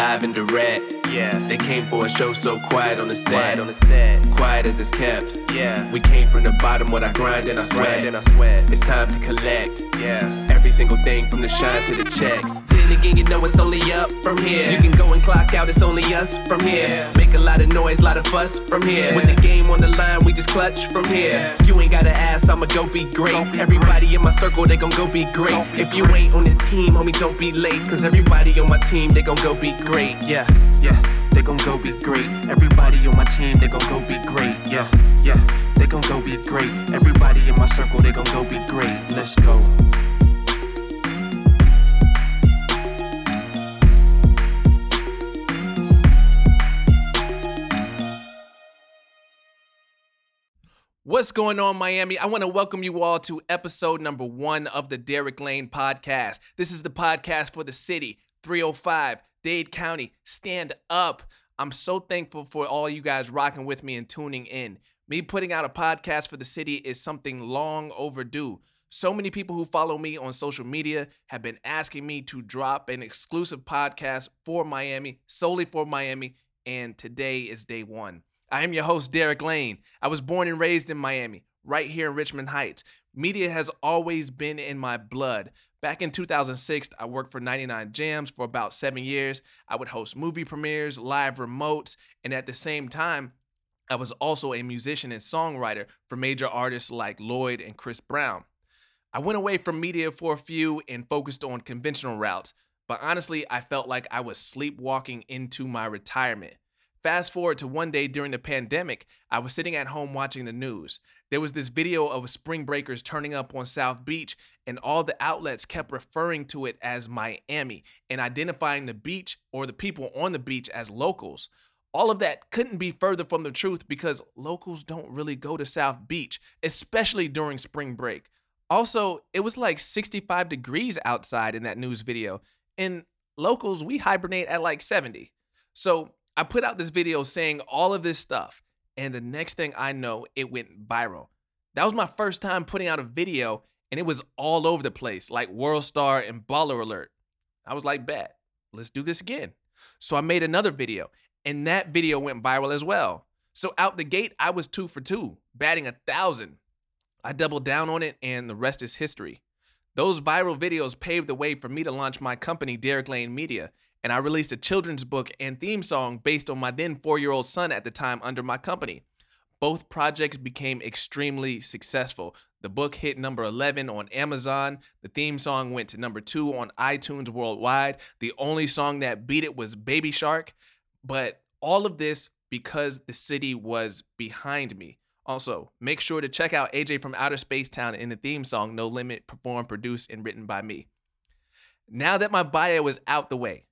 live and direct. Yeah. They came for a show so quiet on the set. Quiet on the set. Quiet as it's kept. Yeah. We came from the bottom with our grind and our sweat. And our sweat. It's time to collect. Yeah. Every single thing from the shine to the checks. Then again, you know it's only up from here. You can go and clock out, it's only us from here. Yeah. Make a lot of noise, a lot of fuss from here. With the game on the line, we just clutch from here. You ain't gotta ask, I'ma go be great. Go be Everybody in my circle, they gon' go be great. Go be If you ain't on the team, homie, don't be late. Cause everybody on my team, they gon' go be great. Yeah, yeah, they gon' go be great. Everybody on my team, they gon' go be great. Yeah, yeah, they gon' go be great. Everybody in my circle, they gon' go be great. Let's go. What's going on, Miami? I want to welcome you all to episode number one of the Derek Lane podcast. This is the podcast for the city, 305, Dade County. Stand up. I'm so thankful for all you guys rocking with me and tuning in. Me putting out a podcast for the city is something long overdue. So many people who follow me on social media have been asking me to drop an exclusive podcast for Miami, solely for Miami, and today is day one. I am your host, Derek Lane. I was born and raised in Miami, right here in Richmond Heights. Media has always been in my blood. Back in 2006, I worked for 99 Jamz for about seven years. I would host movie premieres, live remotes, and at the same time, I was also a musician and songwriter for major artists like Lloyd and Chris Brown. I went away from media for a few and focused on conventional routes, but honestly, I felt like I was sleepwalking into my retirement. Fast forward to one day during the pandemic, I was sitting at home watching the news. There was this video of spring breakers turning up on South Beach, and all the outlets kept referring to it as Miami and identifying the beach or the people on the beach as locals. All of that couldn't be further from the truth because locals don't really go to South Beach, especially during spring break. Also, it was like 65 degrees outside in that news video, and locals, we hibernate at like 70. So I put out this video saying all of this stuff, and the next thing I know, it went viral. That was my first time putting out a video, and it was all over the place, like World Star and Baller Alert. I was like, bet, let's do this again. So I made another video, and that video went viral as well. So out the gate, I was two for two, batting a thousand. I doubled down on it, and the rest is history. Those viral videos paved the way for me to launch my company, Derek Lane Media, and I released a children's book and theme song based on my then four year old son at the time under my company. Both projects became extremely successful. The book hit number 11 on Amazon. The theme song went to number two on iTunes worldwide. The only song that beat it was Baby Shark. But all of this because the city was behind me. Also, make sure to check out AJ from Outer Space Town in the theme song No Limit, performed, produced, and written by me. Now that my bio is out the way,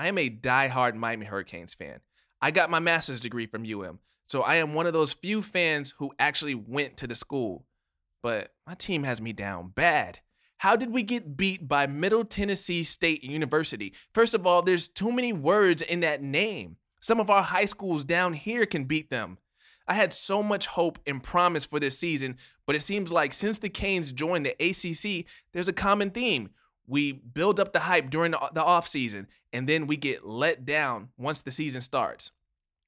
I am a die-hard Miami Hurricanes fan. I got my master's degree from UM, so I am one of those few fans who actually went to the school. But my team has me down bad. How did we get beat by Middle Tennessee State University? First of all, there's too many words in that name. Some of our high schools down here can beat them. I had so much hope and promise for this season, but it seems like since the Canes joined the ACC, there's a common theme. We build up the hype during the offseason, and then we get let down once the season starts.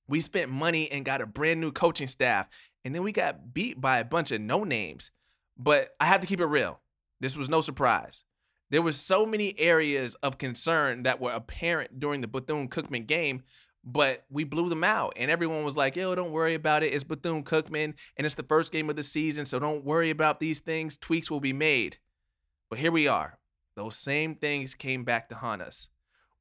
We spent money and got a brand new coaching staff, and then we got beat by a bunch of no names. But I have to keep it real. This was no surprise. There were so many areas of concern that were apparent during the Bethune Cookman game, but we blew them out. And everyone was like, yo, don't worry about it. It's Bethune Cookman, and it's the first game of the season, so don't worry about these things. Tweaks will be made. But here we are. Those same things came back to haunt us.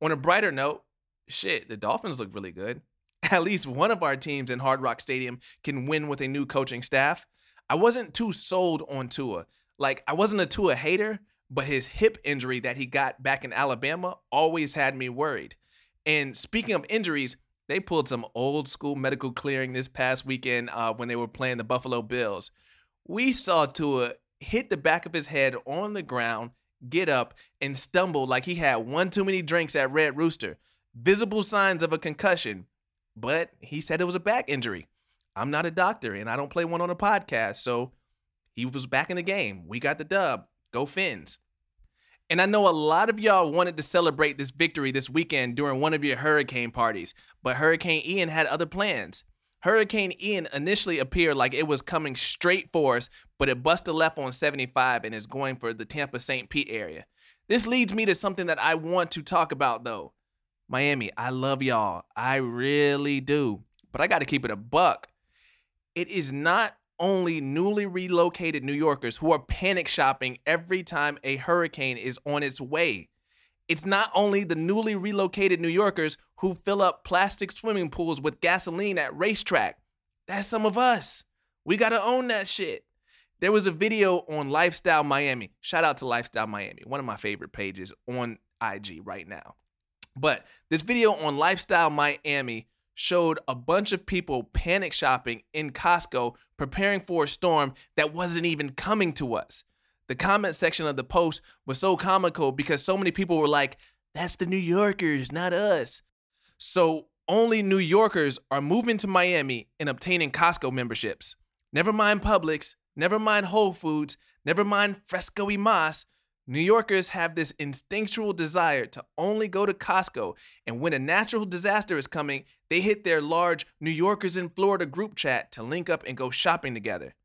On a brighter note, shit, the Dolphins look really good. At least one of our teams in Hard Rock Stadium can win with a new coaching staff. I wasn't too sold on Tua. Like, I wasn't a Tua hater, but his hip injury that he got back in Alabama always had me worried. And speaking of injuries, they pulled some old school medical clearing this past weekend uh, when they were playing the Buffalo Bills. We saw Tua hit the back of his head on the ground, get up, and stumble like he had one too many drinks at Red Rooster. Visible signs of a concussion, but he said it was a back injury. I'm not a doctor and I don't play one on a podcast, so he was back in the game. We got the dub. Go Fins. And I know a lot of y'all wanted to celebrate this victory this weekend during one of your hurricane parties, but Hurricane Ian had other plans. Hurricane Ian initially appeared like it was coming straight for us, but it busted left on 75 and is going for the Tampa St. Pete area. This leads me to something that I want to talk about though. Miami, I love y'all. I really do. But I got to keep it a buck. It is not only newly relocated New Yorkers who are panic shopping every time a hurricane is on its way. It's not only the newly relocated New Yorkers who fill up plastic swimming pools with gasoline at RaceTrac. That's some of us. We got to own that shit. There was a video on Lifestyle Miami. Shout out to Lifestyle Miami, one of my favorite pages on IG right now. But this video on Lifestyle Miami showed a bunch of people panic shopping in Costco, preparing for a storm that wasn't even coming to us. The comment section of the post was so comical because so many people were like, that's the New Yorkers, not us. So only New Yorkers are moving to Miami and obtaining Costco memberships. Never mind Publix, never mind Whole Foods, never mind Fresco y Mas. New Yorkers have this instinctual desire to only go to Costco, and when a natural disaster is coming, they hit their large New Yorkers in Florida group chat to link up and go shopping together.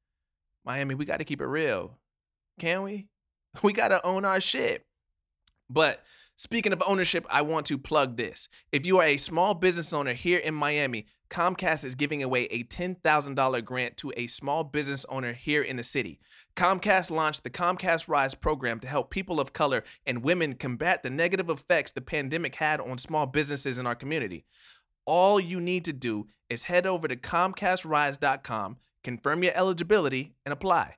Miami, we got to keep it real. Can we? We got to own our shit. But speaking of ownership, I want to plug this. If you are a small business owner here in Miami, Comcast is giving away a $10,000 grant to a small business owner here in the city. Comcast launched the Comcast Rise program to help people of color and women combat the negative effects the pandemic had on small businesses in our community. All you need to do is head over to ComcastRise.com, confirm your eligibility, and apply.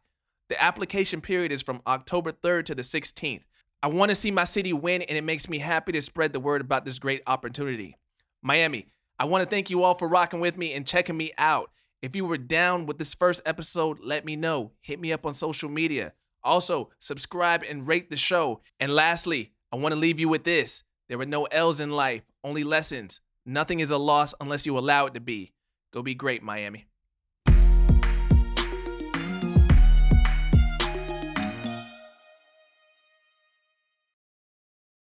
The application period is from October 3rd to the 16th. I want to see my city win, and it makes me happy to spread the word about this great opportunity. Miami, I want to thank you all for rocking with me and checking me out. If you were down with this first episode, let me know. Hit me up on social media. Also, subscribe and rate the show. And lastly, I want to leave you with this there are no L's in life, only lessons. Nothing is a loss unless you allow it to be. Go be great, Miami.